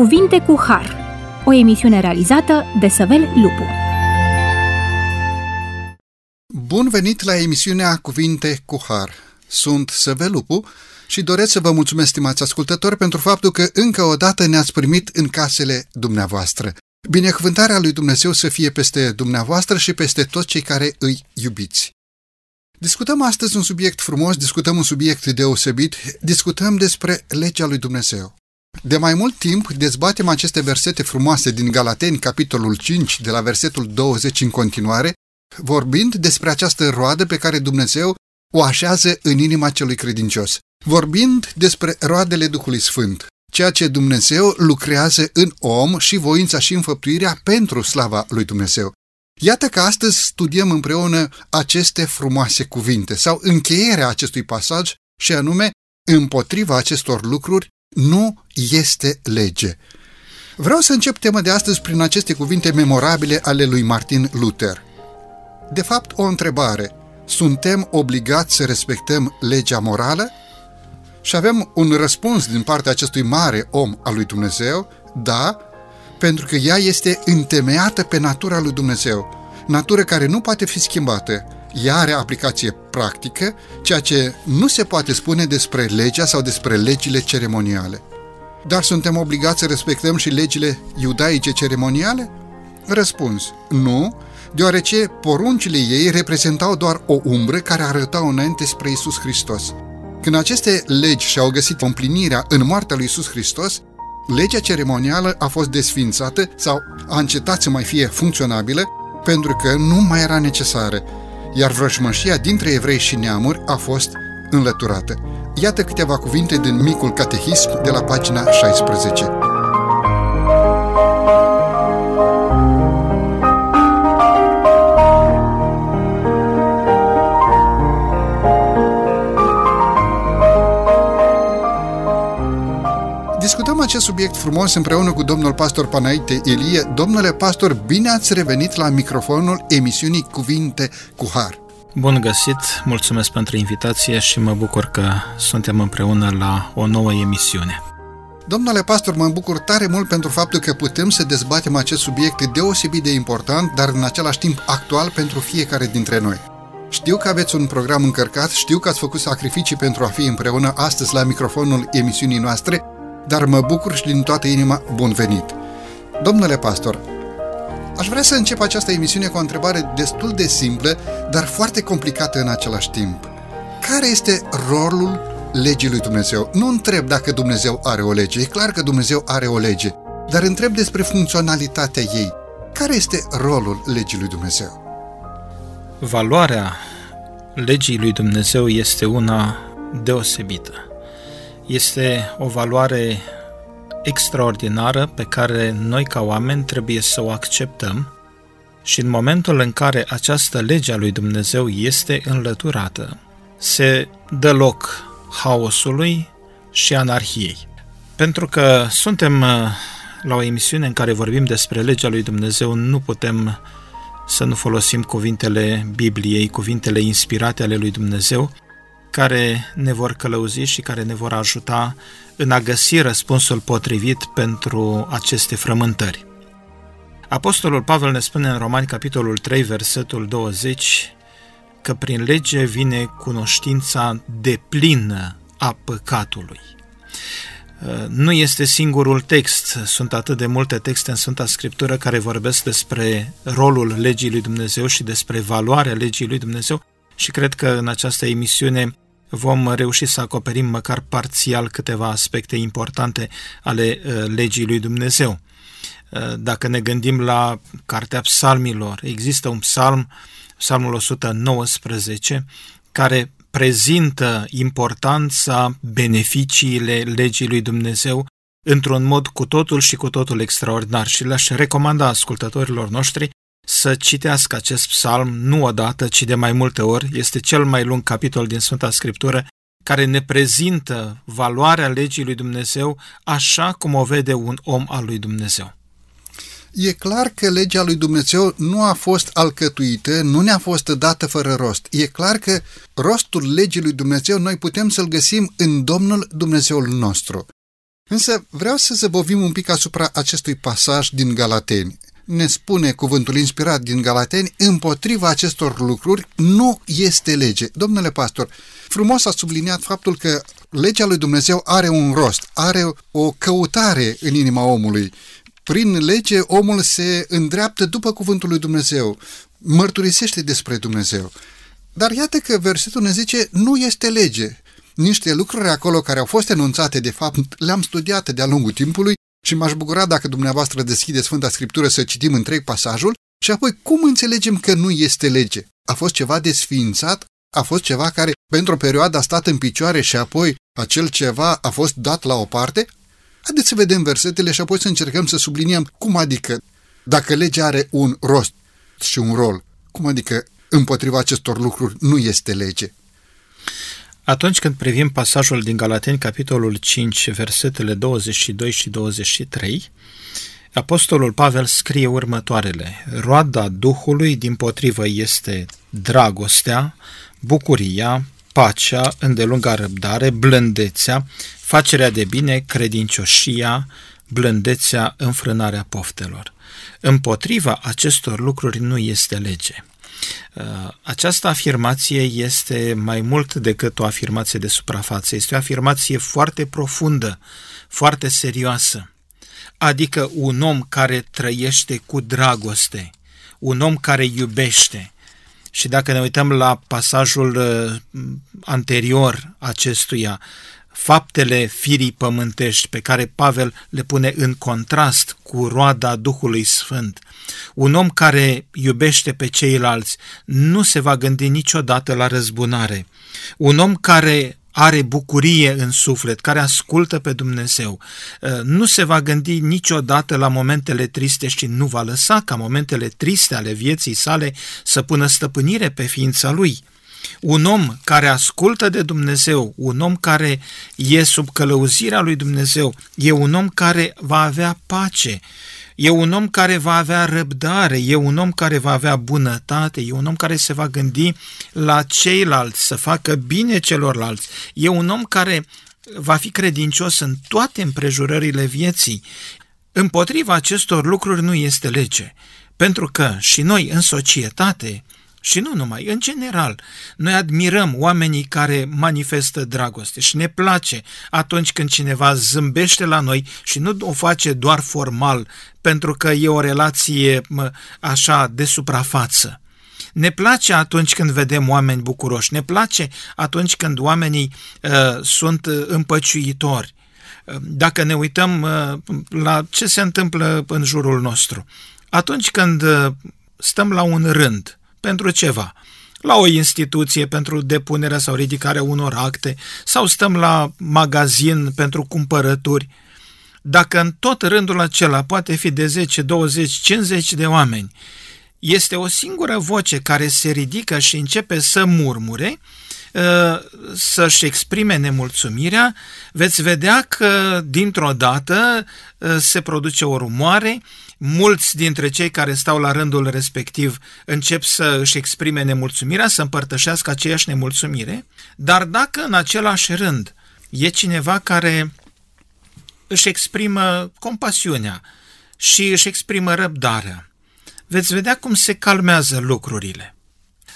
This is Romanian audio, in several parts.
Cuvinte cu Har, o emisiune realizată de Săvel Lupu. Bun venit la emisiunea Cuvinte cu Har. Sunt Săvel Lupu și doresc să vă mulțumesc, stimați ascultători, pentru faptul că încă o dată ne-ați primit în casele dumneavoastră. Binecuvântarea lui Dumnezeu să fie peste dumneavoastră și peste toți cei care îi iubiți. Discutăm astăzi un subiect frumos, discutăm un subiect deosebit, discutăm despre legea lui Dumnezeu. De mai mult timp dezbatem aceste versete frumoase din Galateni, capitolul 5, de la versetul 20 în continuare, vorbind despre această roadă pe care Dumnezeu o așează în inima celui credincios, vorbind despre roadele Duhului Sfânt, ceea ce Dumnezeu lucrează în om și voința și înfăptuirea pentru slava lui Dumnezeu. Iată că astăzi studiem împreună aceste frumoase cuvinte sau încheierea acestui pasaj și anume, împotriva acestor lucruri nu este lege. Vreau să încep tema de astăzi prin aceste cuvinte memorabile ale lui Martin Luther. De fapt, o întrebare. Suntem obligați să respectăm legea morală? Și avem un răspuns din partea acestui mare om al lui Dumnezeu, da, pentru că ea este întemeiată pe natura lui Dumnezeu, natură care nu poate fi schimbată. Ea are aplicație practică, ceea ce nu se poate spune despre legea sau despre legile ceremoniale. Dar suntem obligați să respectăm și legile iudaice ceremoniale? Răspuns, nu, deoarece poruncile ei reprezentau doar o umbră care arătau înainte spre Isus Hristos. Când aceste legi și-au găsit împlinirea în moartea lui Isus Hristos, legea ceremonială a fost desfințată sau a încetat să mai fie funcționabilă pentru că nu mai era necesară, iar vrăjmășia dintre evrei și neamuri a fost înlăturată. Iată câteva cuvinte din micul catehism de la pagina 16. Acest subiect frumos împreună cu domnul pastor Panaite Ilie. Domnule pastor, bine ați revenit la microfonul emisiunii Cuvinte cu Har. Bun găsit, mulțumesc pentru invitație și mă bucur că suntem împreună la o nouă emisiune. Domnule pastor, mă bucur tare mult pentru faptul că putem să dezbatem acest subiect deosebit de important, dar în același timp actual pentru fiecare dintre noi. Știu că aveți un program încărcat, știu că ați făcut sacrificii pentru a fi împreună astăzi la microfonul emisiunii noastre dar mă bucur și din toată inima bun venit. Domnule pastor, aș vrea să încep această emisiune cu o întrebare destul de simplă, dar foarte complicată în același timp. Care este rolul legii lui Dumnezeu? Nu întreb dacă Dumnezeu are o lege, e clar că Dumnezeu are o lege, dar întreb despre funcționalitatea ei. Care este rolul legii lui Dumnezeu? Valoarea legii lui Dumnezeu este una deosebită este o valoare extraordinară pe care noi ca oameni trebuie să o acceptăm și în momentul în care această lege a lui Dumnezeu este înlăturată, se dă loc haosului și anarhiei. Pentru că suntem uh, la o emisiune în care vorbim despre legea lui Dumnezeu, nu putem să nu folosim cuvintele Bibliei, cuvintele inspirate ale lui Dumnezeu, care ne vor călăuzi și care ne vor ajuta în a găsi răspunsul potrivit pentru aceste frământări. Apostolul Pavel ne spune în Romani, capitolul 3, versetul 20, că prin lege vine cunoștința deplină a păcatului. Nu este singurul text, sunt atât de multe texte în Sfânta Scriptură care vorbesc despre rolul legii lui Dumnezeu și despre valoarea legii lui Dumnezeu și cred că în această emisiune vom reuși să acoperim măcar parțial câteva aspecte importante ale uh, legii lui Dumnezeu. Uh, dacă ne gândim la Cartea Psalmilor, există un psalm, psalmul 119, care prezintă importanța, beneficiile legii lui Dumnezeu într-un mod cu totul și cu totul extraordinar și le-aș recomanda ascultătorilor noștri să citească acest psalm nu odată, ci de mai multe ori. Este cel mai lung capitol din Sfânta Scriptură care ne prezintă valoarea legii lui Dumnezeu așa cum o vede un om al lui Dumnezeu. E clar că legea lui Dumnezeu nu a fost alcătuită, nu ne-a fost dată fără rost. E clar că rostul legii lui Dumnezeu noi putem să-l găsim în Domnul Dumnezeul nostru. Însă vreau să zăbovim un pic asupra acestui pasaj din Galateni. Ne spune cuvântul inspirat din Galateni, împotriva acestor lucruri nu este lege. Domnule pastor, frumos a subliniat faptul că legea lui Dumnezeu are un rost, are o căutare în inima omului. Prin lege omul se îndreaptă după cuvântul lui Dumnezeu, mărturisește despre Dumnezeu. Dar iată că versetul ne zice, nu este lege. Niște lucruri acolo care au fost enunțate, de fapt, le-am studiat de-a lungul timpului și m-aș bucura dacă dumneavoastră deschide Sfânta Scriptură să citim întreg pasajul și apoi cum înțelegem că nu este lege? A fost ceva desființat? A fost ceva care pentru o perioadă a stat în picioare și apoi acel ceva a fost dat la o parte? Haideți să vedem versetele și apoi să încercăm să subliniem cum adică dacă legea are un rost și un rol, cum adică împotriva acestor lucruri nu este lege. Atunci când privim pasajul din Galateni, capitolul 5, versetele 22 și 23, Apostolul Pavel scrie următoarele. Roada Duhului, din potrivă, este dragostea, bucuria, pacea, îndelunga răbdare, blândețea, facerea de bine, credincioșia, blândețea, înfrânarea poftelor. Împotriva acestor lucruri nu este lege. Uh, această afirmație este mai mult decât o afirmație de suprafață, este o afirmație foarte profundă, foarte serioasă. Adică un om care trăiește cu dragoste, un om care iubește. Și dacă ne uităm la pasajul uh, anterior acestuia, faptele firii pământești pe care Pavel le pune în contrast cu roada Duhului Sfânt. Un om care iubește pe ceilalți nu se va gândi niciodată la răzbunare. Un om care are bucurie în suflet, care ascultă pe Dumnezeu, uh, nu se va gândi niciodată la momentele triste și nu va lăsa ca momentele triste ale vieții sale să pună stăpânire pe ființa lui. Un om care ascultă de Dumnezeu, un om care e sub călăuzirea lui Dumnezeu, e un om care va avea pace, e un om care va avea răbdare, e un om care va avea bunătate, e un om care se va gândi la ceilalți, să facă bine celorlalți, e un om care va fi credincios în toate împrejurările vieții. Împotriva acestor lucruri nu este lege, pentru că și noi în societate și nu numai, în general, noi admirăm oamenii care manifestă dragoste și ne place atunci când cineva zâmbește la noi și nu o face doar formal, pentru că e o relație așa de suprafață. Ne place atunci când vedem oameni bucuroși, ne place atunci când oamenii uh, sunt împăciuitori. Uh, dacă ne uităm uh, la ce se întâmplă în jurul nostru, atunci când uh, stăm la un rând, pentru ceva, la o instituție pentru depunerea sau ridicarea unor acte, sau stăm la magazin pentru cumpărături, dacă în tot rândul acela poate fi de 10, 20, 50 de oameni, este o singură voce care se ridică și începe să murmure, ă, să-și exprime nemulțumirea, veți vedea că dintr-o dată ă, se produce o rumoare, mulți dintre cei care stau la rândul respectiv încep să își exprime nemulțumirea, să împărtășească aceeași nemulțumire, dar dacă în același rând e cineva care își exprimă compasiunea și își exprimă răbdarea, veți vedea cum se calmează lucrurile.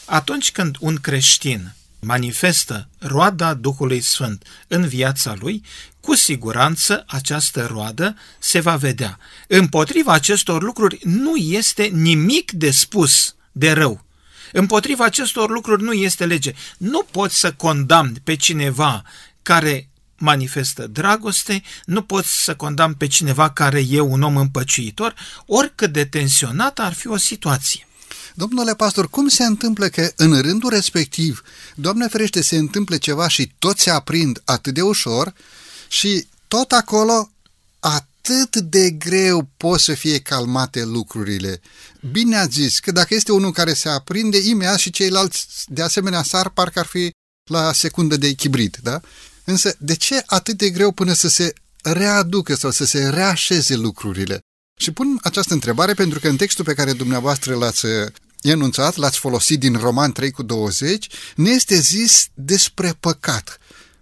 Atunci când un creștin manifestă roada Duhului Sfânt în viața lui, cu siguranță această roadă se va vedea. Împotriva acestor lucruri nu este nimic de spus de rău. Împotriva acestor lucruri nu este lege. Nu poți să condamni pe cineva care manifestă dragoste, nu poți să condamni pe cineva care e un om împăciuitor, oricât de tensionată ar fi o situație. Domnule pastor, cum se întâmplă că în rândul respectiv, Doamne ferește, se întâmplă ceva și toți se aprind atât de ușor și tot acolo atât de greu pot să fie calmate lucrurile. Bine ați zis că dacă este unul care se aprinde, imediat și ceilalți de asemenea sar, parcă ar fi la secundă de echibrit, da? Însă, de ce atât de greu până să se readucă sau să se reașeze lucrurile? Și pun această întrebare pentru că în textul pe care dumneavoastră l-ați enunțat, l-ați folosit din Roman 3 cu 20, ne este zis despre păcat.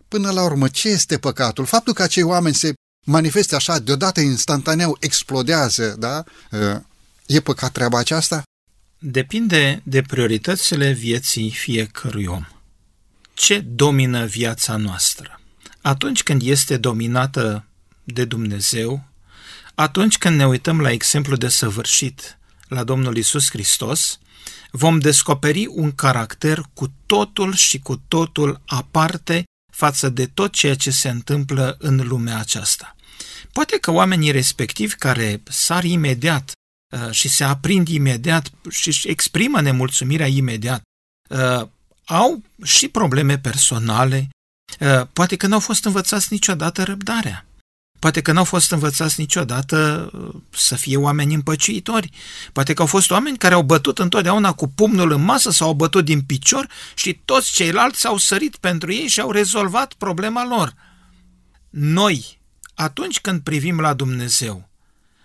Până la urmă, ce este păcatul? Faptul că acei oameni se manifeste așa, deodată instantaneu explodează, da? E păcat treaba aceasta? Depinde de prioritățile vieții fiecărui om. Ce domină viața noastră? Atunci când este dominată de Dumnezeu, atunci când ne uităm la exemplu de săvârșit la Domnul Isus Hristos, vom descoperi un caracter cu totul și cu totul aparte față de tot ceea ce se întâmplă în lumea aceasta. Poate că oamenii respectivi care sar imediat uh, și se aprind imediat și își exprimă nemulțumirea imediat, uh, au și probleme personale, uh, poate că n-au fost învățați niciodată răbdarea. Poate că n-au fost învățați niciodată uh, să fie oameni împăciitori. Poate că au fost oameni care au bătut întotdeauna cu pumnul în masă sau au bătut din picior și toți ceilalți au sărit pentru ei și au rezolvat problema lor. Noi, atunci când privim la Dumnezeu,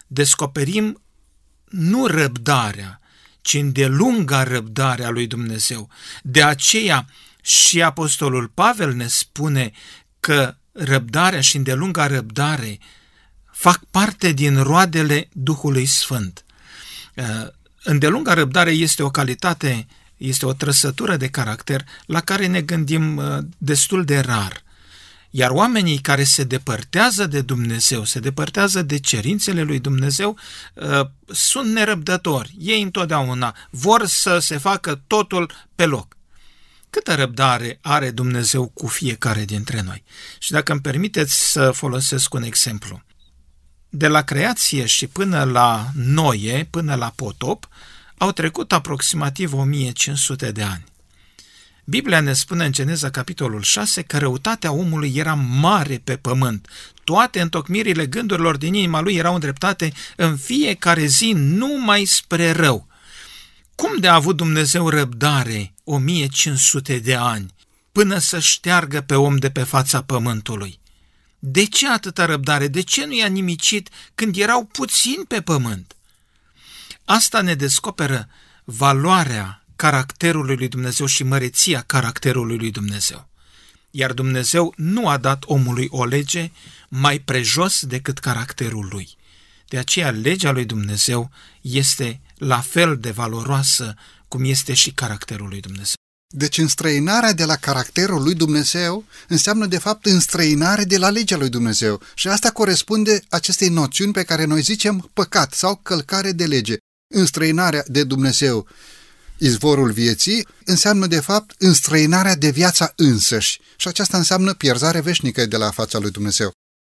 descoperim nu răbdarea, ci îndelunga răbdarea lui Dumnezeu. De aceea și Apostolul Pavel ne spune că răbdarea și îndelunga răbdare fac parte din roadele Duhului Sfânt. Uh, îndelunga răbdare este o calitate, este o trăsătură de caracter la care ne gândim uh, destul de rar. Iar oamenii care se depărtează de Dumnezeu, se depărtează de cerințele lui Dumnezeu, uh, sunt nerăbdători. Ei întotdeauna vor să se facă totul pe loc. Câtă răbdare are Dumnezeu cu fiecare dintre noi? Și dacă îmi permiteți să folosesc un exemplu. De la creație și până la noie, până la potop, au trecut aproximativ 1500 de ani. Biblia ne spune în Geneza capitolul 6 că răutatea omului era mare pe pământ. Toate întocmirile gândurilor din inima lui erau îndreptate în fiecare zi numai spre rău. Cum de a avut Dumnezeu răbdare 1500 de ani până să șteargă pe om de pe fața pământului? De ce atâta răbdare? De ce nu i-a nimicit când erau puțini pe pământ? Asta ne descoperă valoarea caracterului lui Dumnezeu și măreția caracterului lui Dumnezeu. Iar Dumnezeu nu a dat omului o lege mai prejos decât caracterul lui. De aceea legea lui Dumnezeu este la fel de valoroasă cum este și caracterul lui Dumnezeu. Deci înstrăinarea de la caracterul lui Dumnezeu înseamnă de fapt înstrăinare de la legea lui Dumnezeu și asta corespunde acestei noțiuni pe care noi zicem păcat sau călcare de lege. Înstrăinarea de Dumnezeu, izvorul vieții, înseamnă de fapt înstrăinarea de viața însăși și aceasta înseamnă pierzare veșnică de la fața lui Dumnezeu.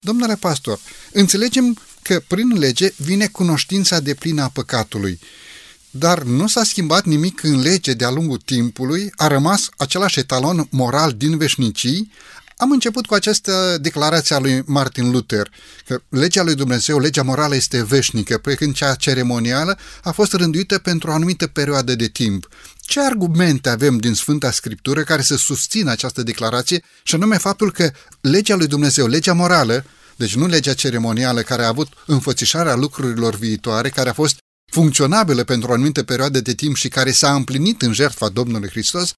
Domnule pastor, înțelegem că prin lege vine cunoștința de plină a păcatului, dar nu s-a schimbat nimic în lege de-a lungul timpului, a rămas același etalon moral din veșnicii. Am început cu această declarație a lui Martin Luther, că legea lui Dumnezeu, legea morală este veșnică, pe când cea ceremonială a fost rânduită pentru o anumită perioadă de timp. Ce argumente avem din Sfânta Scriptură care să susțină această declarație și anume faptul că legea lui Dumnezeu, legea morală, deci nu legea ceremonială care a avut înfățișarea lucrurilor viitoare, care a fost funcționabilă pentru o anumită perioadă de timp și care s-a împlinit în jertfa Domnului Hristos,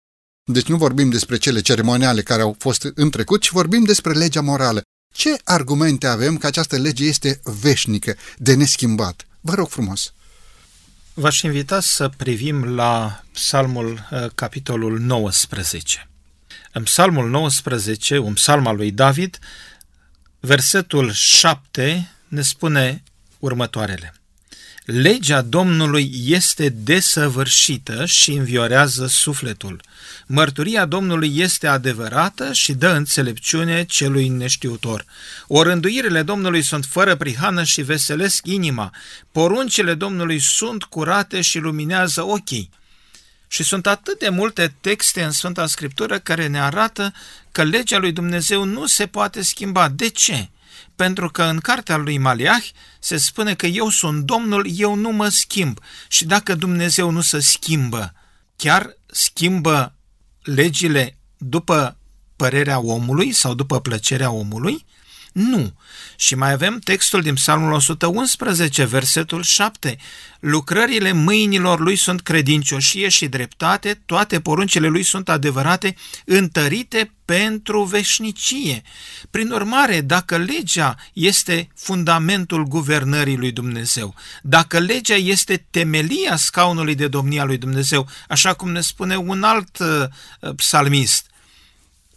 deci nu vorbim despre cele ceremoniale care au fost în trecut, ci vorbim despre legea morală. Ce argumente avem că această lege este veșnică, de neschimbat? Vă rog frumos! V-aș invita să privim la Psalmul uh, capitolul 19. În Psalmul 19, un psalm al lui David, versetul 7 ne spune următoarele. Legea Domnului este desăvârșită și înviorează sufletul. Mărturia Domnului este adevărată și dă înțelepciune celui neștiutor. Orânduirile Domnului sunt fără prihană și veselesc inima. Poruncile Domnului sunt curate și luminează ochii. Și sunt atât de multe texte în Sfânta Scriptură care ne arată că legea lui Dumnezeu nu se poate schimba. De ce? Pentru că în cartea lui Maliah se spune că eu sunt Domnul, eu nu mă schimb. Și dacă Dumnezeu nu se schimbă, chiar schimbă legile după părerea omului sau după plăcerea omului, Nu. Și mai avem textul din Psalmul 111, versetul 7. Lucrările mâinilor lui sunt credincioșie și dreptate, toate poruncile lui sunt adevărate, întărite pentru veșnicie. Prin urmare, dacă legea este fundamentul guvernării lui Dumnezeu, dacă legea este temelia scaunului de domnia lui Dumnezeu, așa cum ne spune un alt uh, psalmist,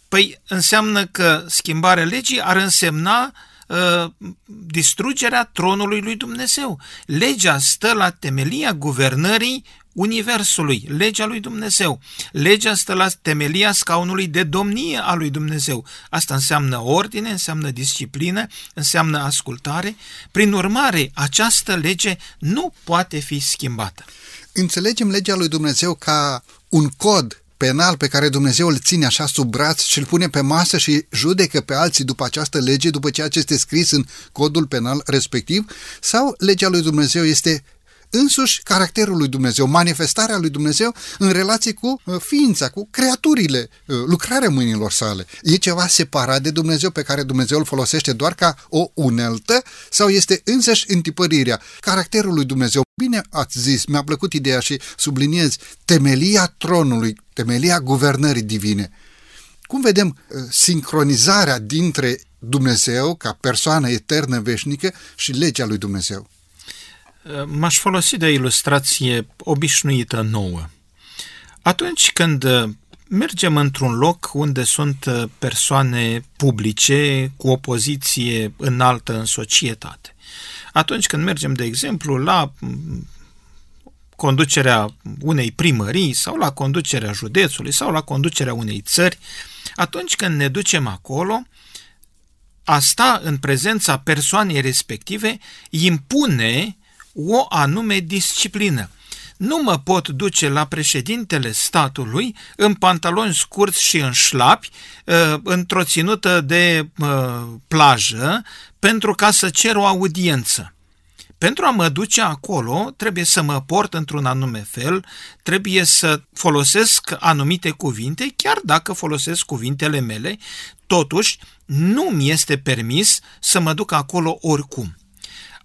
păi înseamnă că schimbarea legii ar însemna uh, distrugerea tronului lui Dumnezeu. Legea stă la temelia guvernării Universului, legea lui Dumnezeu. Legea stă la temelia scaunului de domnie a lui Dumnezeu. Asta înseamnă ordine, înseamnă disciplină, înseamnă ascultare. Prin urmare, această lege nu poate fi schimbată. Înțelegem legea lui Dumnezeu ca un cod penal pe care Dumnezeu îl ține așa sub braț și îl pune pe masă și judecă pe alții după această lege, după ceea ce este scris în codul penal respectiv, sau legea lui Dumnezeu este însuși caracterul lui Dumnezeu, manifestarea lui Dumnezeu în relație cu uh, ființa, cu creaturile, uh, lucrarea mâinilor sale. E ceva separat de Dumnezeu pe care Dumnezeu îl folosește doar ca o uneltă sau este însăși întipărirea caracterul lui Dumnezeu. Bine ați zis, mi-a plăcut ideea și subliniez temelia tronului, temelia guvernării divine. Cum vedem uh, sincronizarea dintre Dumnezeu ca persoană eternă veșnică și legea lui Dumnezeu? M-aș folosi de ilustrație obișnuită nouă. Atunci când uh, mergem într-un loc unde sunt uh, persoane publice cu o poziție înaltă în societate, atunci când mergem, de exemplu, la mm, conducerea unei primării sau la conducerea județului sau la conducerea unei țări, atunci când ne ducem acolo, a sta în prezența persoanei respective impune o anume disciplină. Nu mă pot duce la președintele statului în pantaloni scurți și în șlapi, ă, într-o ținută de ă, plajă, pentru ca să cer o audiență. Pentru a mă duce acolo, trebuie să mă port într-un anume fel, trebuie să folosesc anumite cuvinte, chiar dacă folosesc cuvintele mele, totuși nu mi este permis să mă duc acolo oricum.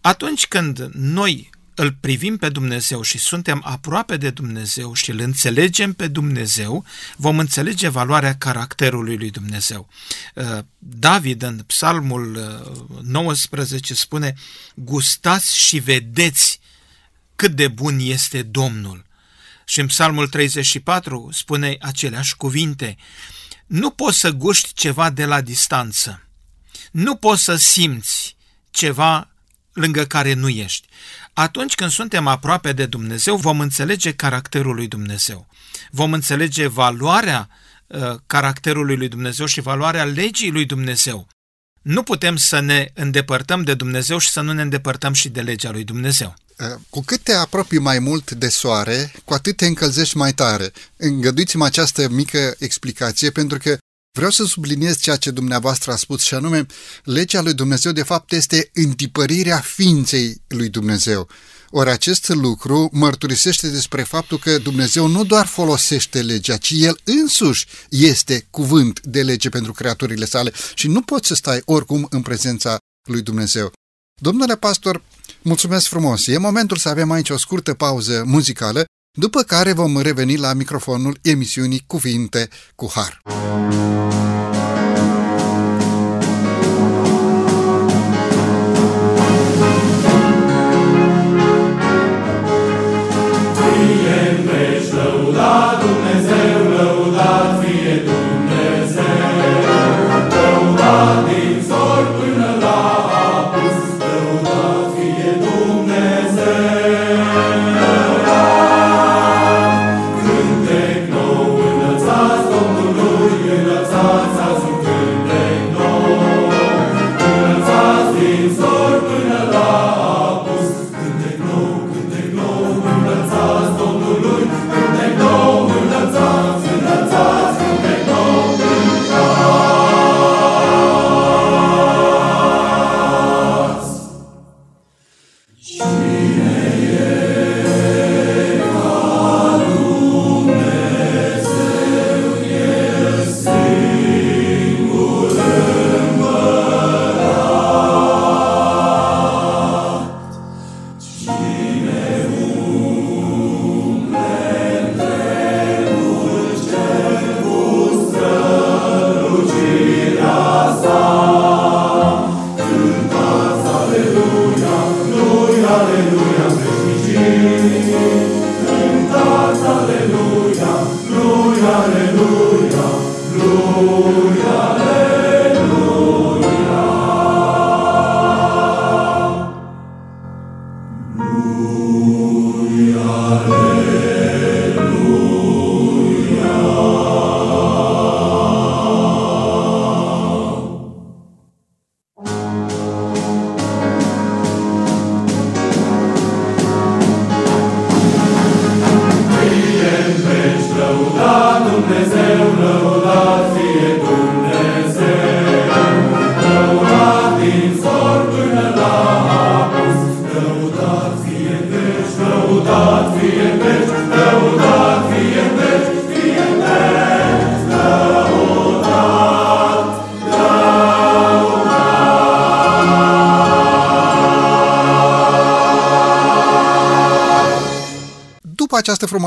Atunci când noi îl privim pe Dumnezeu și suntem aproape de Dumnezeu și îl înțelegem pe Dumnezeu, vom înțelege valoarea caracterului lui Dumnezeu. Uh, David în psalmul 19 uh, spune, gustați și vedeți cât de bun este Domnul. Și în psalmul 34 spune aceleași cuvinte, nu poți să guști ceva de la distanță, nu poți să simți ceva lângă care nu ești. Atunci când suntem aproape de Dumnezeu, vom înțelege caracterul lui Dumnezeu. Vom înțelege valoarea uh, caracterului lui Dumnezeu și valoarea legii lui Dumnezeu. Nu putem să ne îndepărtăm de Dumnezeu și să nu ne îndepărtăm și de legea lui Dumnezeu. Uh, cu cât te apropii mai mult de soare, cu atât te încălzești mai tare. Îngăduiți-mi această mică explicație pentru că Vreau să subliniez ceea ce dumneavoastră a spus și anume, legea lui Dumnezeu de fapt este întipărirea ființei lui Dumnezeu. Ori acest lucru mărturisește despre faptul că Dumnezeu nu doar folosește legea, ci El însuși este cuvânt de lege pentru creaturile sale și nu poți să stai oricum în prezența lui Dumnezeu. Domnule pastor, mulțumesc frumos! E momentul să avem aici o scurtă pauză muzicală după care vom reveni la microfonul emisiunii Cuvinte cu Har.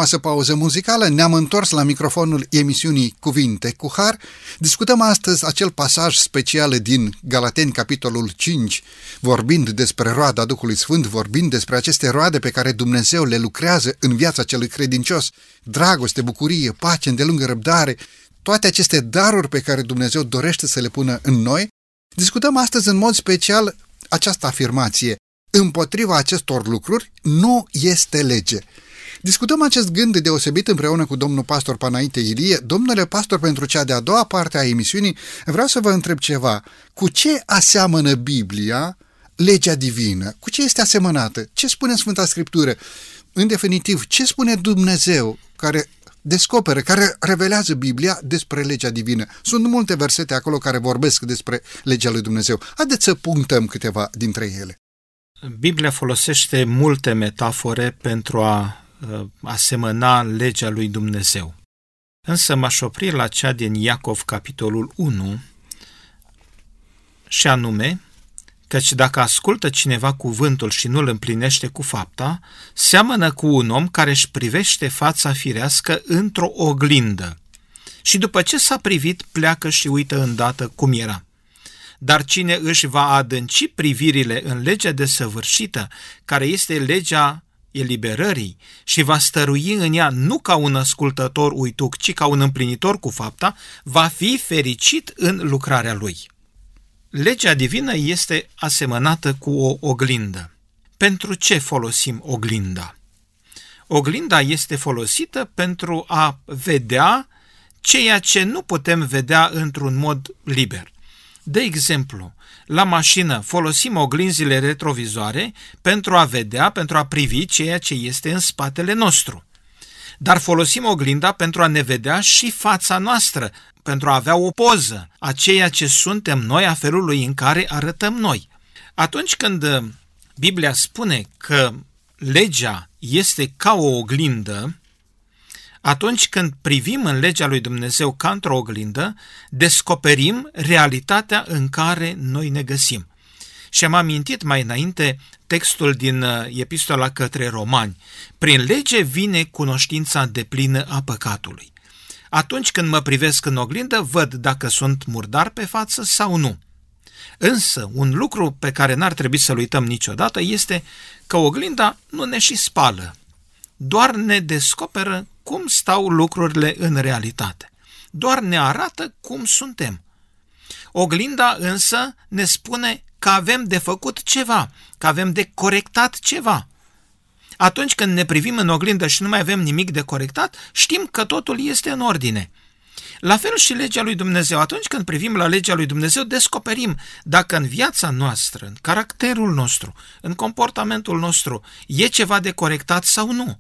Frumoasă pauză muzicală ne-am întors la microfonul emisiunii Cuvinte cu Har. Discutăm astăzi acel pasaj special din Galateni, capitolul 5, vorbind despre roada Duhului Sfânt, vorbind despre aceste roade pe care Dumnezeu le lucrează în viața celui credincios, dragoste, bucurie, pace, îndelungă răbdare, toate aceste daruri pe care Dumnezeu dorește să le pună în noi. Discutăm astăzi în mod special această afirmație. Împotriva acestor lucruri nu este lege. Discutăm acest gând deosebit împreună cu domnul pastor Panaite Ilie. Domnule pastor, pentru cea de-a doua parte a emisiunii, vreau să vă întreb ceva. Cu ce aseamănă Biblia legea divină? Cu ce este asemănată? Ce spune Sfânta Scriptură? În definitiv, ce spune Dumnezeu care descoperă, care revelează Biblia despre legea divină. Sunt multe versete acolo care vorbesc despre legea lui Dumnezeu. Haideți să punctăm câteva dintre ele. Biblia folosește multe metafore pentru a Uh, asemăna legea lui Dumnezeu. Însă m-aș opri la cea din Iacov, capitolul 1, și anume, căci dacă ascultă cineva cuvântul și nu îl împlinește cu fapta, seamănă cu un om care își privește fața firească într-o oglindă și după ce s-a privit, pleacă și uită îndată cum era. Dar cine își va adânci privirile în legea desăvârșită, care este legea eliberării și va stărui în ea nu ca un ascultător uituc, ci ca un împlinitor cu fapta, va fi fericit în lucrarea lui. Legea divină este asemănată cu o oglindă. Pentru ce folosim oglinda? Oglinda este folosită pentru a vedea ceea ce nu putem vedea într-un mod liber. De exemplu, la mașină folosim oglinzile retrovizoare pentru a vedea, pentru a privi ceea ce este în spatele nostru. Dar folosim oglinda pentru a ne vedea și fața noastră, pentru a avea o poză a ceea ce suntem noi, a felului în care arătăm noi. Atunci când uh, Biblia spune că legea este ca o oglindă, atunci când privim în legea lui Dumnezeu ca într-o oglindă, descoperim realitatea în care noi ne găsim. Și am amintit mai înainte textul din uh, epistola către romani. Prin lege vine cunoștința deplină a păcatului. Atunci când mă privesc în oglindă, văd dacă sunt murdar pe față sau nu. Însă, un lucru pe care n-ar trebui să-l uităm niciodată este că oglinda nu ne și spală, doar ne descoperă cum stau lucrurile în realitate. Doar ne arată cum suntem. Oglinda însă ne spune că avem de făcut ceva, că avem de corectat ceva. Atunci când ne privim în oglindă și nu mai avem nimic de corectat, știm că totul este în ordine. La fel și legea lui Dumnezeu. Atunci când privim la legea lui Dumnezeu, descoperim dacă în viața noastră, în caracterul nostru, în comportamentul nostru, e ceva de corectat sau nu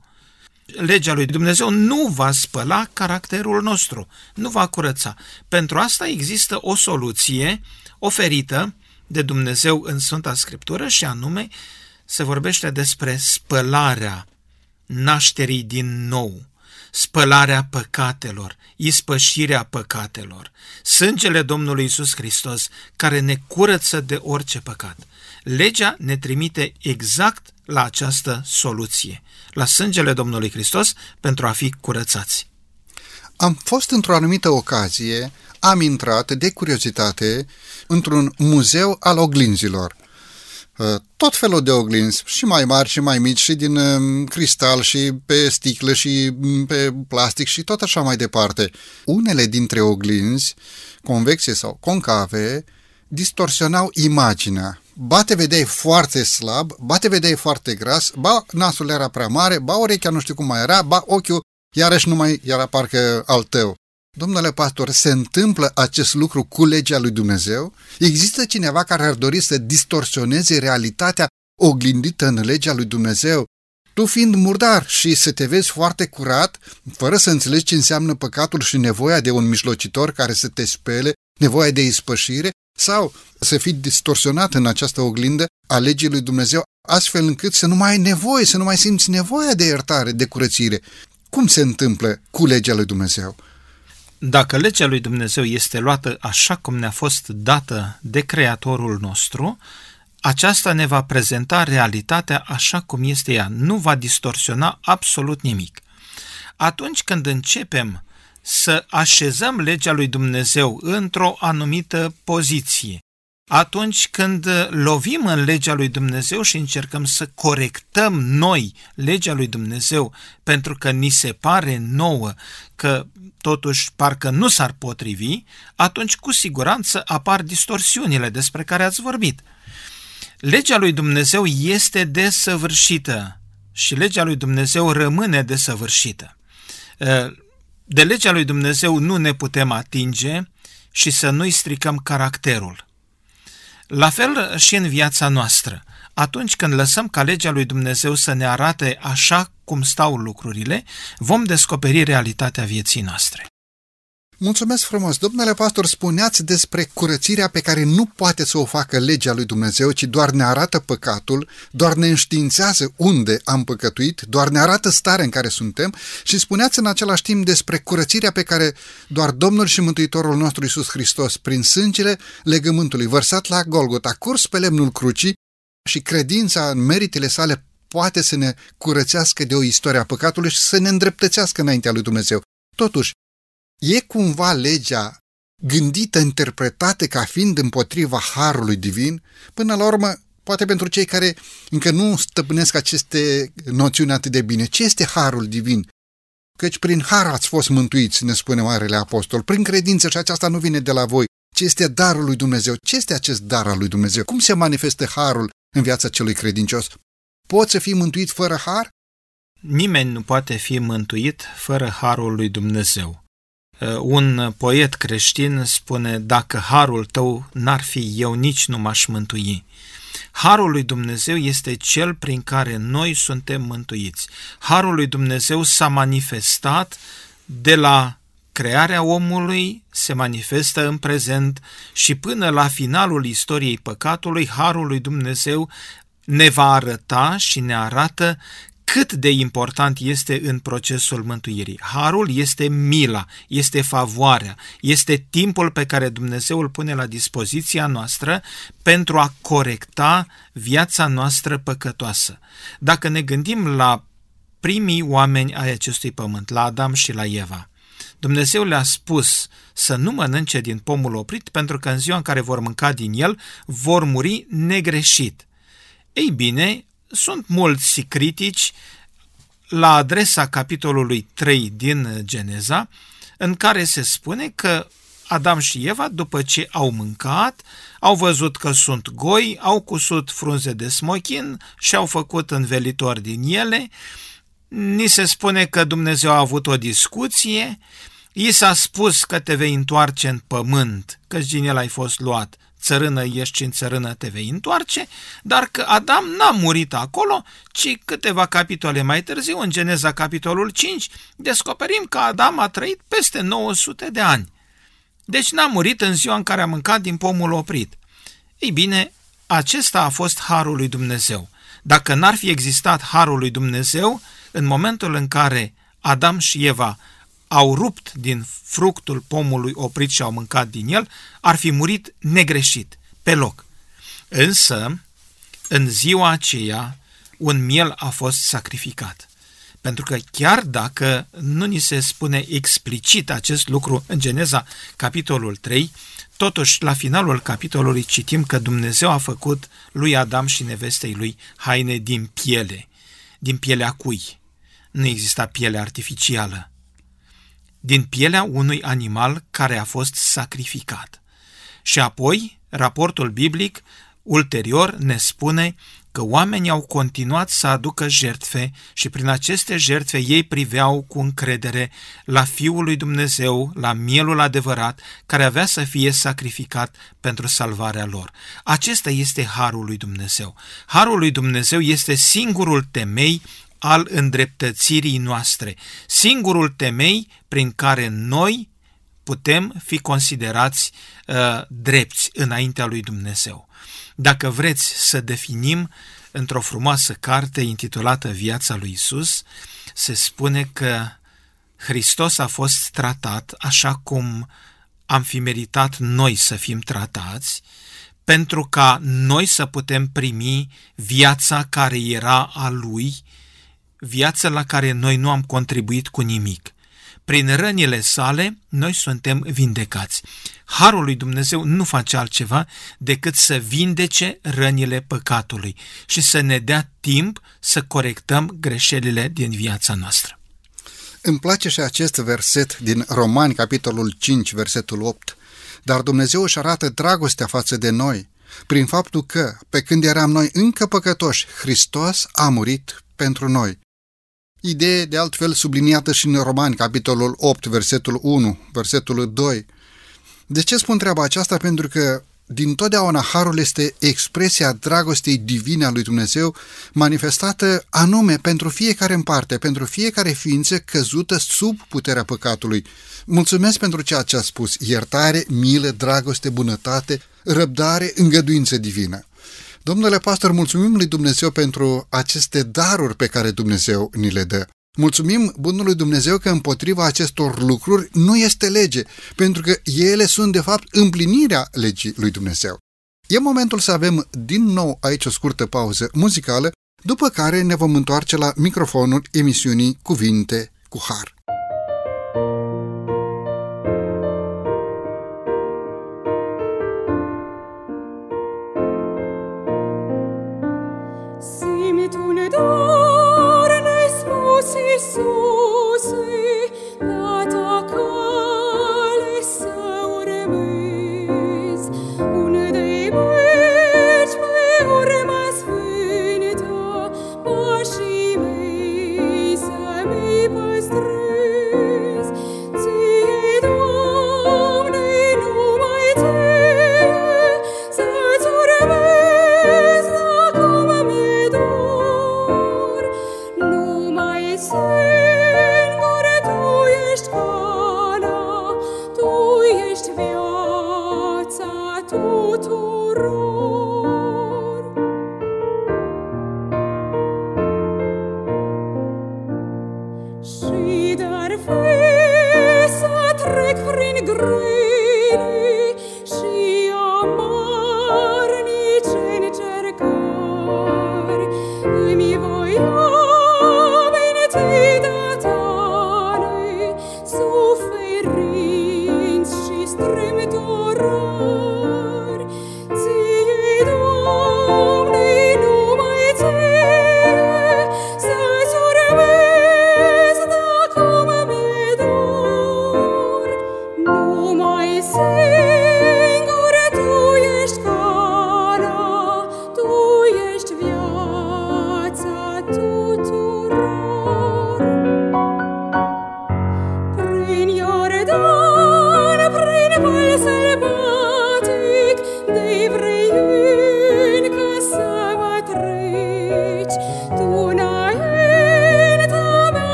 legea lui Dumnezeu nu va spăla caracterul nostru, nu va curăța. Pentru asta există o soluție oferită de Dumnezeu în Sfânta Scriptură și anume se vorbește despre spălarea nașterii din nou, spălarea păcatelor, ispășirea păcatelor, sângele Domnului Isus Hristos care ne curăță de orice păcat. Legea ne trimite exact la această soluție, la sângele Domnului Hristos pentru a fi curățați. Am fost într-o anumită ocazie, am intrat de curiozitate într-un muzeu al oglinzilor. Uh, tot felul de oglinzi, și mai mari și mai mici, și din um, cristal, și pe sticlă, și um, pe plastic, și tot așa mai departe. Unele dintre oglinzi, convexe sau concave, distorsionau imaginea ba te vedeai foarte slab, ba te vedeai foarte gras, ba nasul era prea mare, ba urechea nu știu cum mai era, ba ochiul iarăși nu mai era parcă al tău. Domnule pastor, se întâmplă acest lucru cu legea lui Dumnezeu? Există cineva care ar dori să distorsioneze realitatea oglindită în legea lui Dumnezeu? Tu fiind murdar și să te vezi foarte curat, fără să înțelegi ce înseamnă păcatul și nevoia de un mijlocitor care să te spele, nevoia de ispășire, sau să fii distorsionat în această oglindă a legii lui Dumnezeu, astfel încât să nu mai ai nevoie, să nu mai simți nevoia de iertare, de curățire. Cum se întâmplă cu legea lui Dumnezeu? Dacă legea lui Dumnezeu este luată așa cum ne-a fost dată de Creatorul nostru, aceasta ne va prezenta realitatea așa cum este ea, nu va distorsiona absolut nimic. atunci când începem să așezăm legea lui Dumnezeu într-o anumită poziție, atunci când lovim în legea lui Dumnezeu și încercăm să corectăm noi legea lui Dumnezeu pentru că ni se pare nouă că totuși parcă nu s-ar potrivi, atunci cu siguranță apar distorsiunile despre care ați vorbit. Legea lui Dumnezeu este desăvârșită și legea lui Dumnezeu rămâne desăvârșită. De legea lui Dumnezeu nu ne putem atinge și să nu-i stricăm caracterul. La fel și în viața noastră. Atunci când lăsăm ca legea lui Dumnezeu să ne arate așa cum stau lucrurile, vom descoperi realitatea vieții noastre. Mulțumesc frumos! Domnule pastor, spuneați despre curățirea pe care nu poate să o facă legea lui Dumnezeu, ci doar ne arată păcatul, doar ne înștiințează unde am păcătuit, doar ne arată starea în care suntem și spuneați în același timp despre curățirea pe care doar Domnul și Mântuitorul nostru Isus Hristos, prin sângele legământului vărsat la Golgota, curs pe lemnul crucii și credința în meritele sale poate să ne curățească de o istorie a păcatului și să ne îndreptățească înaintea lui Dumnezeu. Totuși, E cumva legea gândită, interpretată ca fiind împotriva harului divin? Până la urmă, poate pentru cei care încă nu stăpânesc aceste noțiuni atât de bine, ce este harul divin? Căci prin har ați fost mântuiți, ne spune Marele Apostol, prin credință și aceasta nu vine de la voi, ce este darul lui Dumnezeu. Ce este acest dar al lui Dumnezeu? Cum se manifestă harul în viața celui credincios? Poți să fii mântuit fără har? Nimeni nu poate fi mântuit fără harul lui Dumnezeu. Uh, un poet creștin spune, dacă harul tău n-ar fi, eu nici nu m-aș mântui. Harul lui Dumnezeu este cel prin care noi suntem mântuiți. Harul lui Dumnezeu s-a manifestat de la crearea omului, se manifestă în prezent și până la finalul istoriei păcatului, Harul lui Dumnezeu ne va arăta și ne arată cât de important este în procesul mântuirii. Harul este mila, este favoarea, este timpul pe care Dumnezeu îl pune la dispoziția noastră pentru a corecta viața noastră păcătoasă. Dacă ne gândim la primii oameni ai acestui pământ, la Adam și la Eva, Dumnezeu le-a spus să nu mănânce din pomul oprit pentru că în ziua în care vor mânca din el vor muri negreșit. Ei bine, sunt mulți critici la adresa capitolului 3 din Geneza, în care se spune că Adam și Eva, după ce au mâncat, au văzut că sunt goi, au cusut frunze de smochin și au făcut învelitori din ele. Ni se spune că Dumnezeu a avut o discuție, i s-a spus că te vei întoarce în pământ, că din el ai fost luat țărână ești și în țărână te vei întoarce, dar că Adam n-a murit acolo, ci câteva capitole mai târziu, în Geneza capitolul 5, descoperim că Adam a trăit peste 900 de ani. Deci n-a murit în ziua în care a mâncat din pomul oprit. Ei bine, acesta a fost harul lui Dumnezeu. Dacă n-ar fi existat harul lui Dumnezeu, în momentul în care Adam și Eva au rupt din fructul pomului oprit și au mâncat din el, ar fi murit negreșit, pe loc. Însă, în ziua aceea, un miel a fost sacrificat. Pentru că chiar dacă nu ni se spune explicit acest lucru în Geneza, capitolul 3, totuși la finalul capitolului citim că Dumnezeu a făcut lui Adam și nevestei lui haine din piele. Din pielea cui? Nu exista piele artificială din pielea unui animal care a fost sacrificat. Și apoi, raportul biblic ulterior ne spune că oamenii au continuat să aducă jertfe și prin aceste jertfe ei priveau cu încredere la Fiul lui Dumnezeu, la mielul adevărat, care avea să fie sacrificat pentru salvarea lor. Acesta este harul lui Dumnezeu. Harul lui Dumnezeu este singurul temei al îndreptățirii noastre, singurul temei prin care noi putem fi considerați uh, drepți înaintea lui Dumnezeu. Dacă vreți să definim într-o frumoasă carte intitulată Viața lui Isus, se spune că Hristos a fost tratat așa cum am fi meritat noi să fim tratați, pentru ca noi să putem primi viața care era a Lui viață la care noi nu am contribuit cu nimic. Prin rănile sale, noi suntem vindecați. Harul lui Dumnezeu nu face altceva decât să vindece rănile păcatului și să ne dea timp să corectăm greșelile din viața noastră. Îmi place și acest verset din Romani, capitolul 5, versetul 8. Dar Dumnezeu își arată dragostea față de noi, prin faptul că, pe când eram noi încă păcătoși, Hristos a murit pentru noi. Idee de altfel subliniată și în Romani, capitolul 8, versetul 1, versetul 2. De ce spun treaba aceasta? Pentru că din totdeauna harul este expresia dragostei divine a lui Dumnezeu manifestată anume pentru fiecare în parte, pentru fiecare ființă căzută sub puterea păcatului. Mulțumesc pentru ceea ce a spus, iertare, milă, dragoste, bunătate, răbdare, îngăduință divină. Domnule pastor, mulțumim lui Dumnezeu pentru aceste daruri pe care Dumnezeu ni le dă. Mulțumim Bunului Dumnezeu că împotriva acestor lucruri nu este lege, pentru că ele sunt de fapt împlinirea legii lui Dumnezeu. E momentul să avem din nou aici o scurtă pauză muzicală, după care ne vom întoarce la microfonul emisiunii Cuvinte cu Har. Această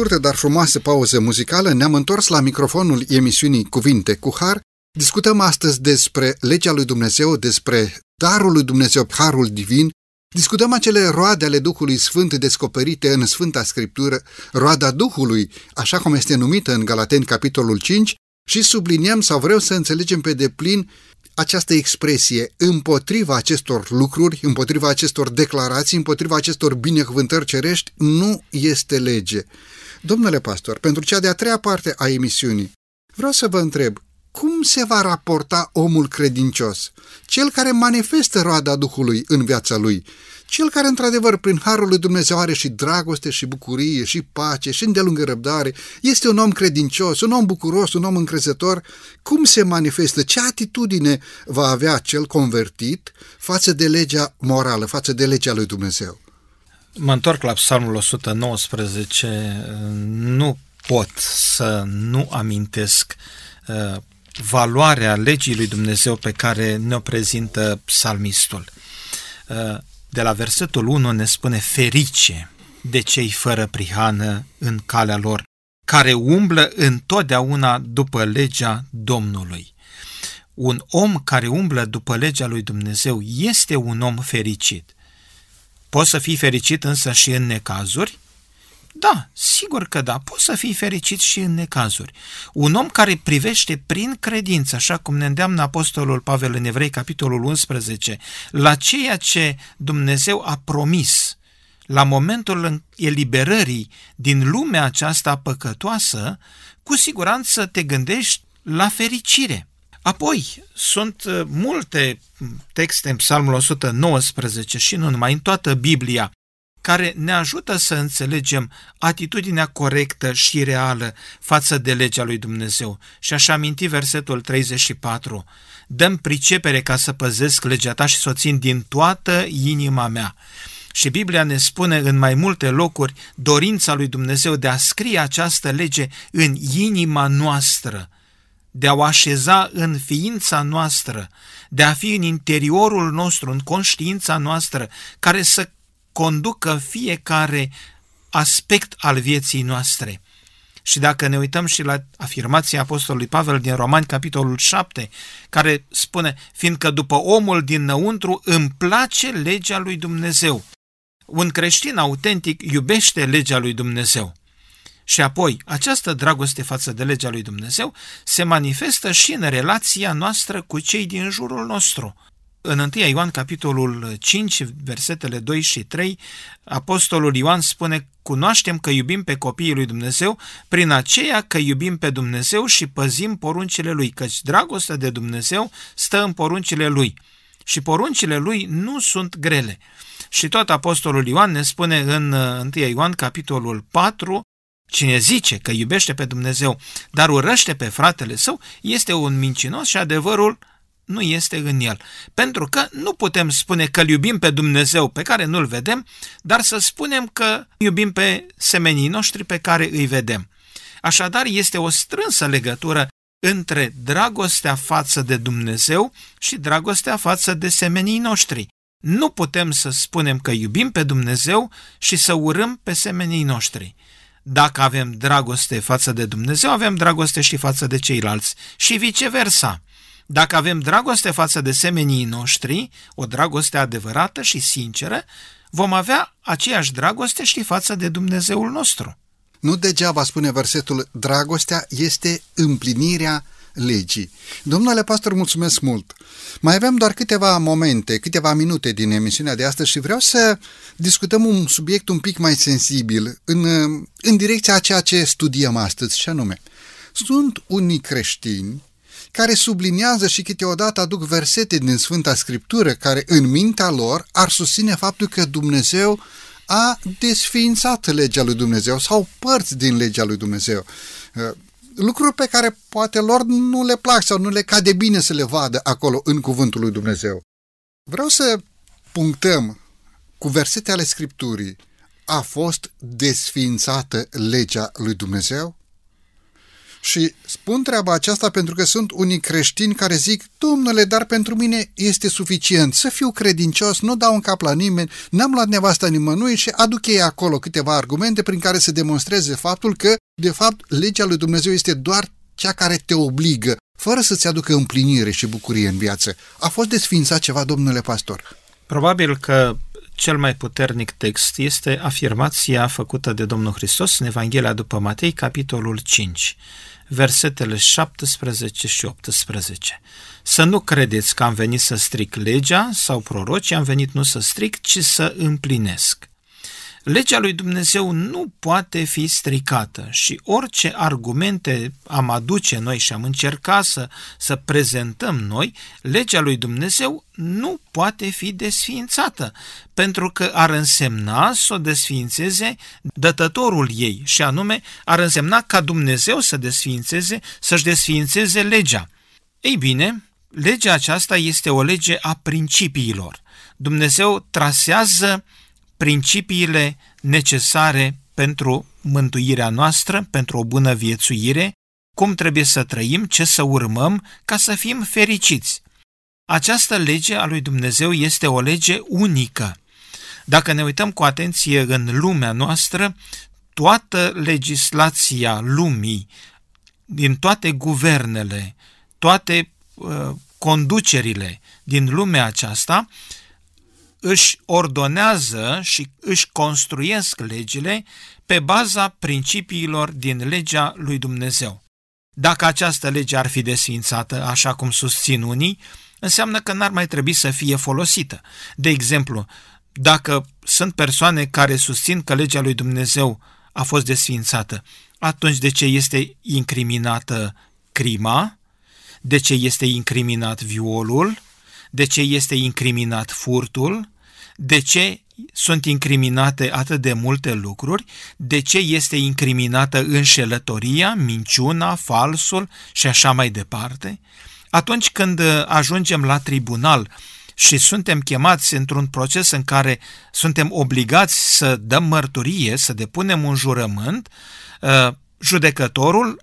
scurtă, dar frumoasă pauză muzicală, ne-am întors la microfonul emisiunii Cuvinte cu Har. Discutăm astăzi despre legea lui Dumnezeu, despre darul lui Dumnezeu, harul divin. Discutăm acele roade ale Duhului Sfânt descoperite în Sfânta Scriptură, roada Duhului, așa cum este numită în Galateni capitolul 5, și subliniem sau vreau să înțelegem pe deplin această expresie împotriva acestor lucruri, împotriva acestor declarații, împotriva acestor binecuvântări cerești, nu este lege. Domnule pastor, pentru cea de-a treia parte a emisiunii, vreau să vă întreb, cum se va raporta omul credincios, cel care manifestă roada Duhului în viața lui, cel care, într-adevăr, prin harul lui Dumnezeu are și dragoste și bucurie și pace și îndelungă răbdare, este un om credincios, un om bucuros, un om încrezător, cum se manifestă, ce atitudine va avea cel convertit față de legea morală, față de legea lui Dumnezeu? Mă întorc la Psalmul 119, nu pot să nu amintesc uh, valoarea legii lui Dumnezeu pe care ne-o prezintă psalmistul. Uh, de la versetul 1 ne spune ferice, de cei fără prihană în calea lor, care umblă întotdeauna după legea Domnului. Un om care umblă după legea lui Dumnezeu este un om fericit. Poți să fii fericit însă și în necazuri? Da, sigur că da, poți să fii fericit și în necazuri. Un om care privește prin credință, așa cum ne îndeamnă Apostolul Pavel în Evrei, capitolul 11, la ceea ce Dumnezeu a promis la momentul eliberării din lumea aceasta păcătoasă, cu siguranță te gândești la fericire. Apoi, sunt uh, multe texte în Psalmul 119 și nu numai, în toată Biblia, care ne ajută să înțelegem atitudinea corectă și reală față de legea lui Dumnezeu. Și așa aminti versetul 34. Dăm pricepere ca să păzesc legea ta și să o țin din toată inima mea. Și Biblia ne spune în mai multe locuri dorința lui Dumnezeu de a scrie această lege în inima noastră, de a o așeza în ființa noastră, de a fi în interiorul nostru, în conștiința noastră, care să conducă fiecare aspect al vieții noastre. Și dacă ne uităm și la afirmația Apostolului Pavel din Romani, capitolul 7, care spune, fiindcă după omul dinăuntru îmi place legea lui Dumnezeu. Un creștin autentic iubește legea lui Dumnezeu. Și apoi, această dragoste față de legea lui Dumnezeu se manifestă și în relația noastră cu cei din jurul nostru. În 1 Ioan, capitolul 5, versetele 2 și 3, apostolul Ioan spune Cunoaștem că iubim pe copiii lui Dumnezeu prin aceea că iubim pe Dumnezeu și păzim poruncile lui, căci dragostea de Dumnezeu stă în poruncile lui. Și poruncile lui nu sunt grele. Și tot apostolul Ioan ne spune în 1 Ioan, capitolul 4, Cine zice că iubește pe Dumnezeu, dar urăște pe fratele său, este un mincinos și adevărul nu este în el. Pentru că nu putem spune că iubim pe Dumnezeu pe care nu-l vedem, dar să spunem că iubim pe semenii noștri pe care îi vedem. Așadar, este o strânsă legătură între dragostea față de Dumnezeu și dragostea față de semenii noștri. Nu putem să spunem că iubim pe Dumnezeu și să urâm pe semenii noștri. Dacă avem dragoste față de Dumnezeu, avem dragoste și față de ceilalți și viceversa. Dacă avem dragoste față de semenii noștri, o dragoste adevărată și sinceră, vom avea aceeași dragoste și față de Dumnezeul nostru. Nu degeaba spune versetul, dragostea este împlinirea legii. Domnule pastor, mulțumesc mult! Mai avem doar câteva momente, câteva minute din emisiunea de astăzi și vreau să discutăm un subiect un pic mai sensibil în, în direcția a ceea ce studiem astăzi, și anume. Sunt unii creștini care subliniază și câteodată aduc versete din Sfânta Scriptură care în mintea lor ar susține faptul că Dumnezeu a desființat legea lui Dumnezeu sau părți din legea lui Dumnezeu. Uh, lucruri pe care poate lor nu le plac sau nu le cade bine să le vadă acolo în cuvântul lui Dumnezeu. Vreau să punctăm cu versete ale Scripturii. A fost desființată legea lui Dumnezeu? Și spun treaba aceasta pentru că sunt unii creștini care zic, domnule, dar pentru mine este suficient să fiu credincios, nu dau un cap la nimeni, n-am luat nevasta nimănui și aduc ei acolo câteva argumente prin care să demonstreze faptul că, de fapt, legea lui Dumnezeu este doar cea care te obligă, fără să-ți aducă împlinire și bucurie în viață. A fost desfințat ceva, domnule pastor? Probabil că cel mai puternic text este afirmația făcută de Domnul Hristos în Evanghelia după Matei, capitolul 5 versetele 17 și 18. Să nu credeți că am venit să stric legea sau prorocii, am venit nu să stric, ci să împlinesc. Legea lui Dumnezeu nu poate fi stricată și orice argumente am aduce noi și am încercat să, să prezentăm noi, legea lui Dumnezeu nu poate fi desființată, pentru că ar însemna să o desființeze dătătorul ei și anume ar însemna ca Dumnezeu să desființeze, să-și desființeze legea. Ei bine, legea aceasta este o lege a principiilor. Dumnezeu trasează principiile necesare pentru mântuirea noastră, pentru o bună viețuire, cum trebuie să trăim, ce să urmăm ca să fim fericiți. Această lege a lui Dumnezeu este o lege unică. Dacă ne uităm cu atenție în lumea noastră, toată legislația lumii, din toate guvernele, toate uh, conducerile din lumea aceasta, își ordonează și își construiesc legile pe baza principiilor din legea lui Dumnezeu. Dacă această lege ar fi desfințată, așa cum susțin unii, înseamnă că n-ar mai trebui să fie folosită. De exemplu, dacă sunt persoane care susțin că legea lui Dumnezeu a fost desfințată, atunci de ce este incriminată crima? De ce este incriminat violul? De ce este incriminat furtul? De ce sunt incriminate atât de multe lucruri? De ce este incriminată înșelătoria, minciuna, falsul și așa mai departe? Atunci când ajungem la tribunal și suntem chemați într-un proces în care suntem obligați să dăm mărturie, să depunem un jurământ, ă, judecătorul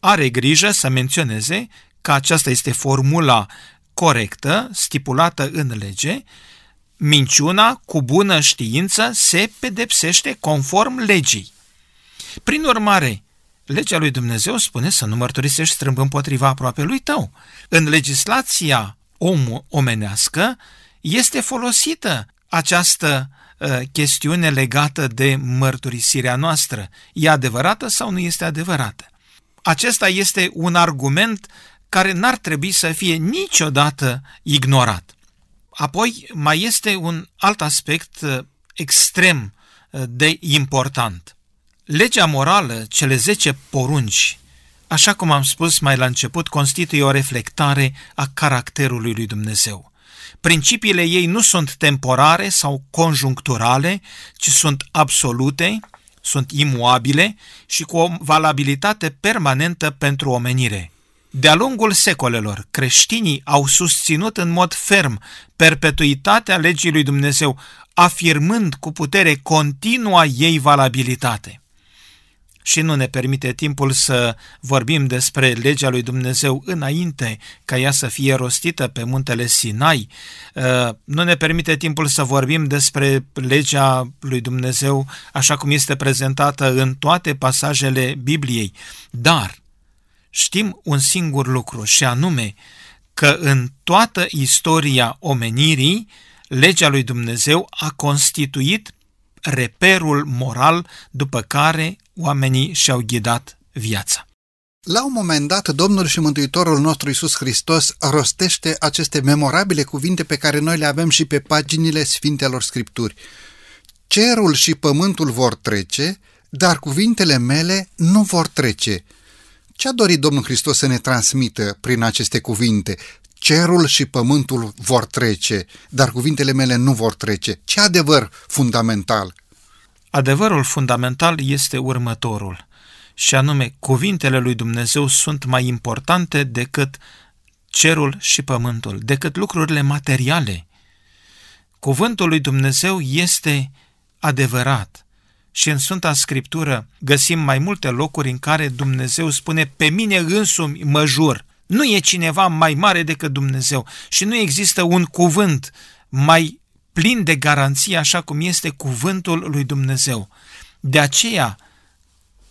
are grijă să menționeze că aceasta este formula corectă, stipulată în lege, minciuna cu bună știință se pedepsește conform legii. Prin urmare, legea lui Dumnezeu spune să nu mărturisești strâmb împotriva aproape lui tău. În legislația om omenească este folosită această uh, chestiune legată de mărturisirea noastră. E adevărată sau nu este adevărată? Acesta este un argument care n-ar trebui să fie niciodată ignorat. Apoi mai este un alt aspect uh, extrem uh, de important. Legea morală, cele 10 porunci, așa cum am spus mai la început, constituie o reflectare a caracterului lui Dumnezeu. Principiile ei nu sunt temporare sau conjuncturale, ci sunt absolute, sunt imuabile și cu o valabilitate permanentă pentru omenire. De-a lungul secolelor, creștinii au susținut în mod ferm perpetuitatea legii lui Dumnezeu, afirmând cu putere continua ei valabilitate. Și nu ne permite timpul să vorbim despre legea lui Dumnezeu înainte ca ea să fie rostită pe muntele Sinai. Uh, nu ne permite timpul să vorbim despre legea lui Dumnezeu așa cum este prezentată în toate pasajele Bibliei. Dar știm un singur lucru și anume că în toată istoria omenirii, legea lui Dumnezeu a constituit reperul moral după care oamenii și-au ghidat viața. La un moment dat, Domnul și Mântuitorul nostru Isus Hristos rostește aceste memorabile cuvinte pe care noi le avem și pe paginile Sfintelor Scripturi. Cerul și pământul vor trece, dar cuvintele mele nu vor trece. Ce a dorit Domnul Hristos să ne transmită prin aceste cuvinte? Cerul și pământul vor trece, dar cuvintele mele nu vor trece. Ce adevăr fundamental? Adevărul fundamental este următorul, și anume, cuvintele lui Dumnezeu sunt mai importante decât cerul și pământul, decât lucrurile materiale. Cuvântul lui Dumnezeu este adevărat. Și în Sfânta Scriptură găsim mai multe locuri în care Dumnezeu spune, pe mine însumi mă jur. Nu e cineva mai mare decât Dumnezeu și nu există un cuvânt mai plin de garanție așa cum este cuvântul lui Dumnezeu. De aceea,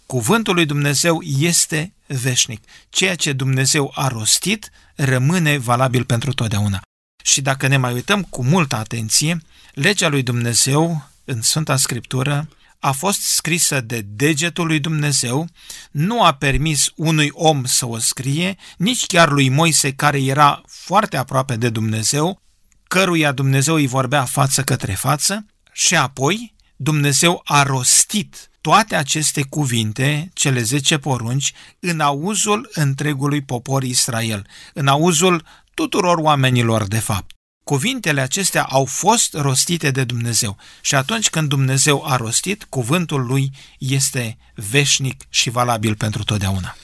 cuvântul lui Dumnezeu este veșnic. Ceea ce Dumnezeu a rostit rămâne valabil pentru totdeauna. Și dacă ne mai uităm cu multă atenție, legea lui Dumnezeu în Sfânta Scriptură a fost scrisă de degetul lui Dumnezeu, nu a permis unui om să o scrie, nici chiar lui Moise care era foarte aproape de Dumnezeu, căruia Dumnezeu îi vorbea față către față, și apoi Dumnezeu a rostit toate aceste cuvinte, cele zece porunci, în auzul întregului popor Israel, în auzul tuturor oamenilor de fapt. Cuvintele acestea au fost rostite de Dumnezeu și atunci când Dumnezeu a rostit, cuvântul lui este veșnic și valabil pentru totdeauna.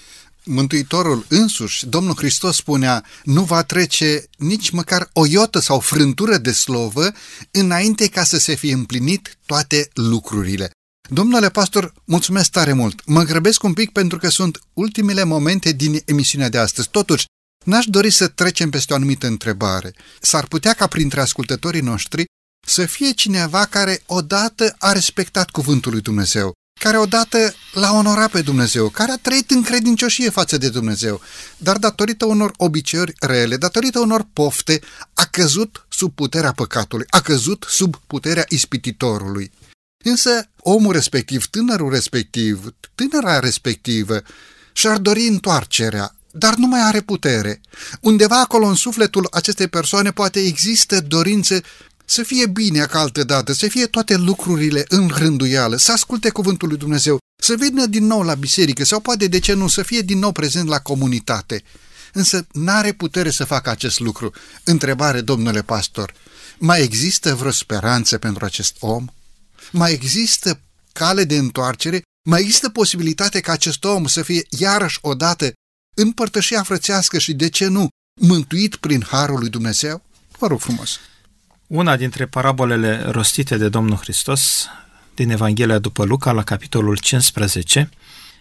Mântuitorul însuși, Domnul Hristos spunea, nu va trece nici măcar o iotă sau frântură de slovă înainte ca să se fie împlinit toate lucrurile. Domnule pastor, mulțumesc tare mult. Mă grăbesc un pic pentru că sunt ultimele momente din emisiunea de astăzi. Totuși, N-aș dori să trecem peste o anumită întrebare. S-ar putea ca printre ascultătorii noștri să fie cineva care odată a respectat cuvântul lui Dumnezeu, care odată l-a onorat pe Dumnezeu, care a trăit în credincioșie față de Dumnezeu, dar datorită unor obiceiuri rele, datorită unor pofte, a căzut sub puterea păcatului, a căzut sub puterea ispititorului. Însă omul respectiv, tânărul respectiv, tânăra respectivă, și-ar dori întoarcerea, dar nu mai are putere. Undeva acolo în sufletul acestei persoane poate există dorințe să fie bine ca altă dată, să fie toate lucrurile în rânduială, să asculte cuvântul lui Dumnezeu, să vină din nou la biserică sau poate de ce nu, să fie din nou prezent la comunitate. Însă n-are putere să facă acest lucru. Întrebare, domnule pastor, mai există vreo speranță pentru acest om? Mai există cale de întoarcere? Mai există posibilitate ca acest om să fie iarăși odată în părtășia frățească și, de ce nu, mântuit prin Harul lui Dumnezeu? Vă rog frumos! Una dintre parabolele rostite de Domnul Hristos din Evanghelia după Luca, la capitolul 15,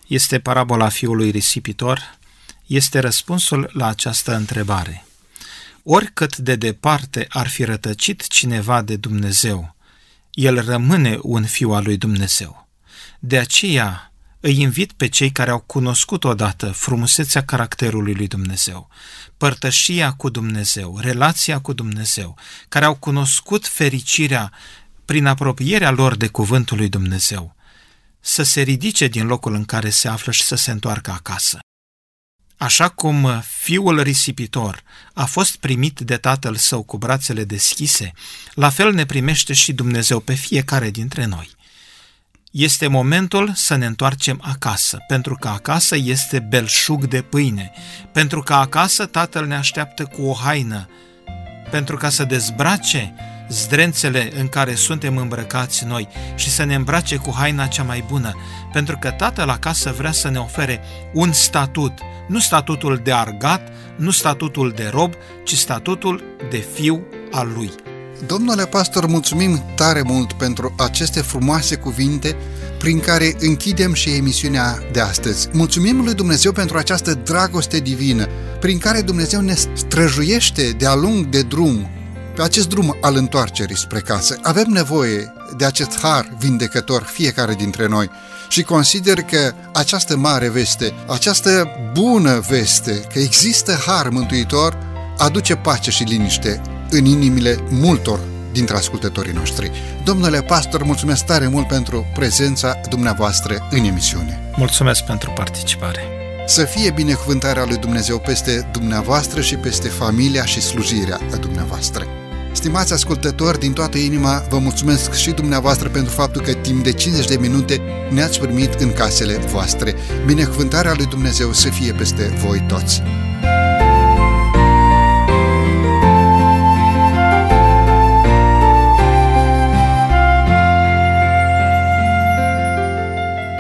este parabola fiului risipitor, este răspunsul la această întrebare. Oricât de departe ar fi rătăcit cineva de Dumnezeu, el rămâne un fiu al lui Dumnezeu. De aceea, îi invit pe cei care au cunoscut odată frumusețea caracterului lui Dumnezeu, părtășia cu Dumnezeu, relația cu Dumnezeu, care au cunoscut fericirea prin apropierea lor de cuvântul lui Dumnezeu, să se ridice din locul în care se află și să se întoarcă acasă. Așa cum fiul risipitor a fost primit de tatăl său cu brațele deschise, la fel ne primește și Dumnezeu pe fiecare dintre noi. Este momentul să ne întoarcem acasă, pentru că acasă este belșug de pâine, pentru că acasă tatăl ne așteaptă cu o haină, pentru ca să dezbrace zdrențele în care suntem îmbrăcați noi și să ne îmbrace cu haina cea mai bună, pentru că tatăl acasă vrea să ne ofere un statut, nu statutul de argat, nu statutul de rob, ci statutul de fiu al lui. Domnule pastor, mulțumim tare mult pentru aceste frumoase cuvinte prin care închidem și emisiunea de astăzi. Mulțumim lui Dumnezeu pentru această dragoste divină, prin care Dumnezeu ne străjuiește de-a lung de drum, pe acest drum al întoarcerii spre casă. Avem nevoie de acest har vindecător fiecare dintre noi și consider că această mare veste, această bună veste, că există har mântuitor, aduce pace și liniște în inimile multor dintre ascultătorii noștri. Domnule pastor, mulțumesc tare mult pentru prezența dumneavoastră în emisiune. Mulțumesc pentru participare. Să fie binecuvântarea lui Dumnezeu peste dumneavoastră și peste familia și slujirea dumneavoastră. Stimați ascultători, din toată inima vă mulțumesc și dumneavoastră pentru faptul că timp de 50 de minute ne-ați primit în casele voastre. Binecuvântarea lui Dumnezeu să fie peste voi toți.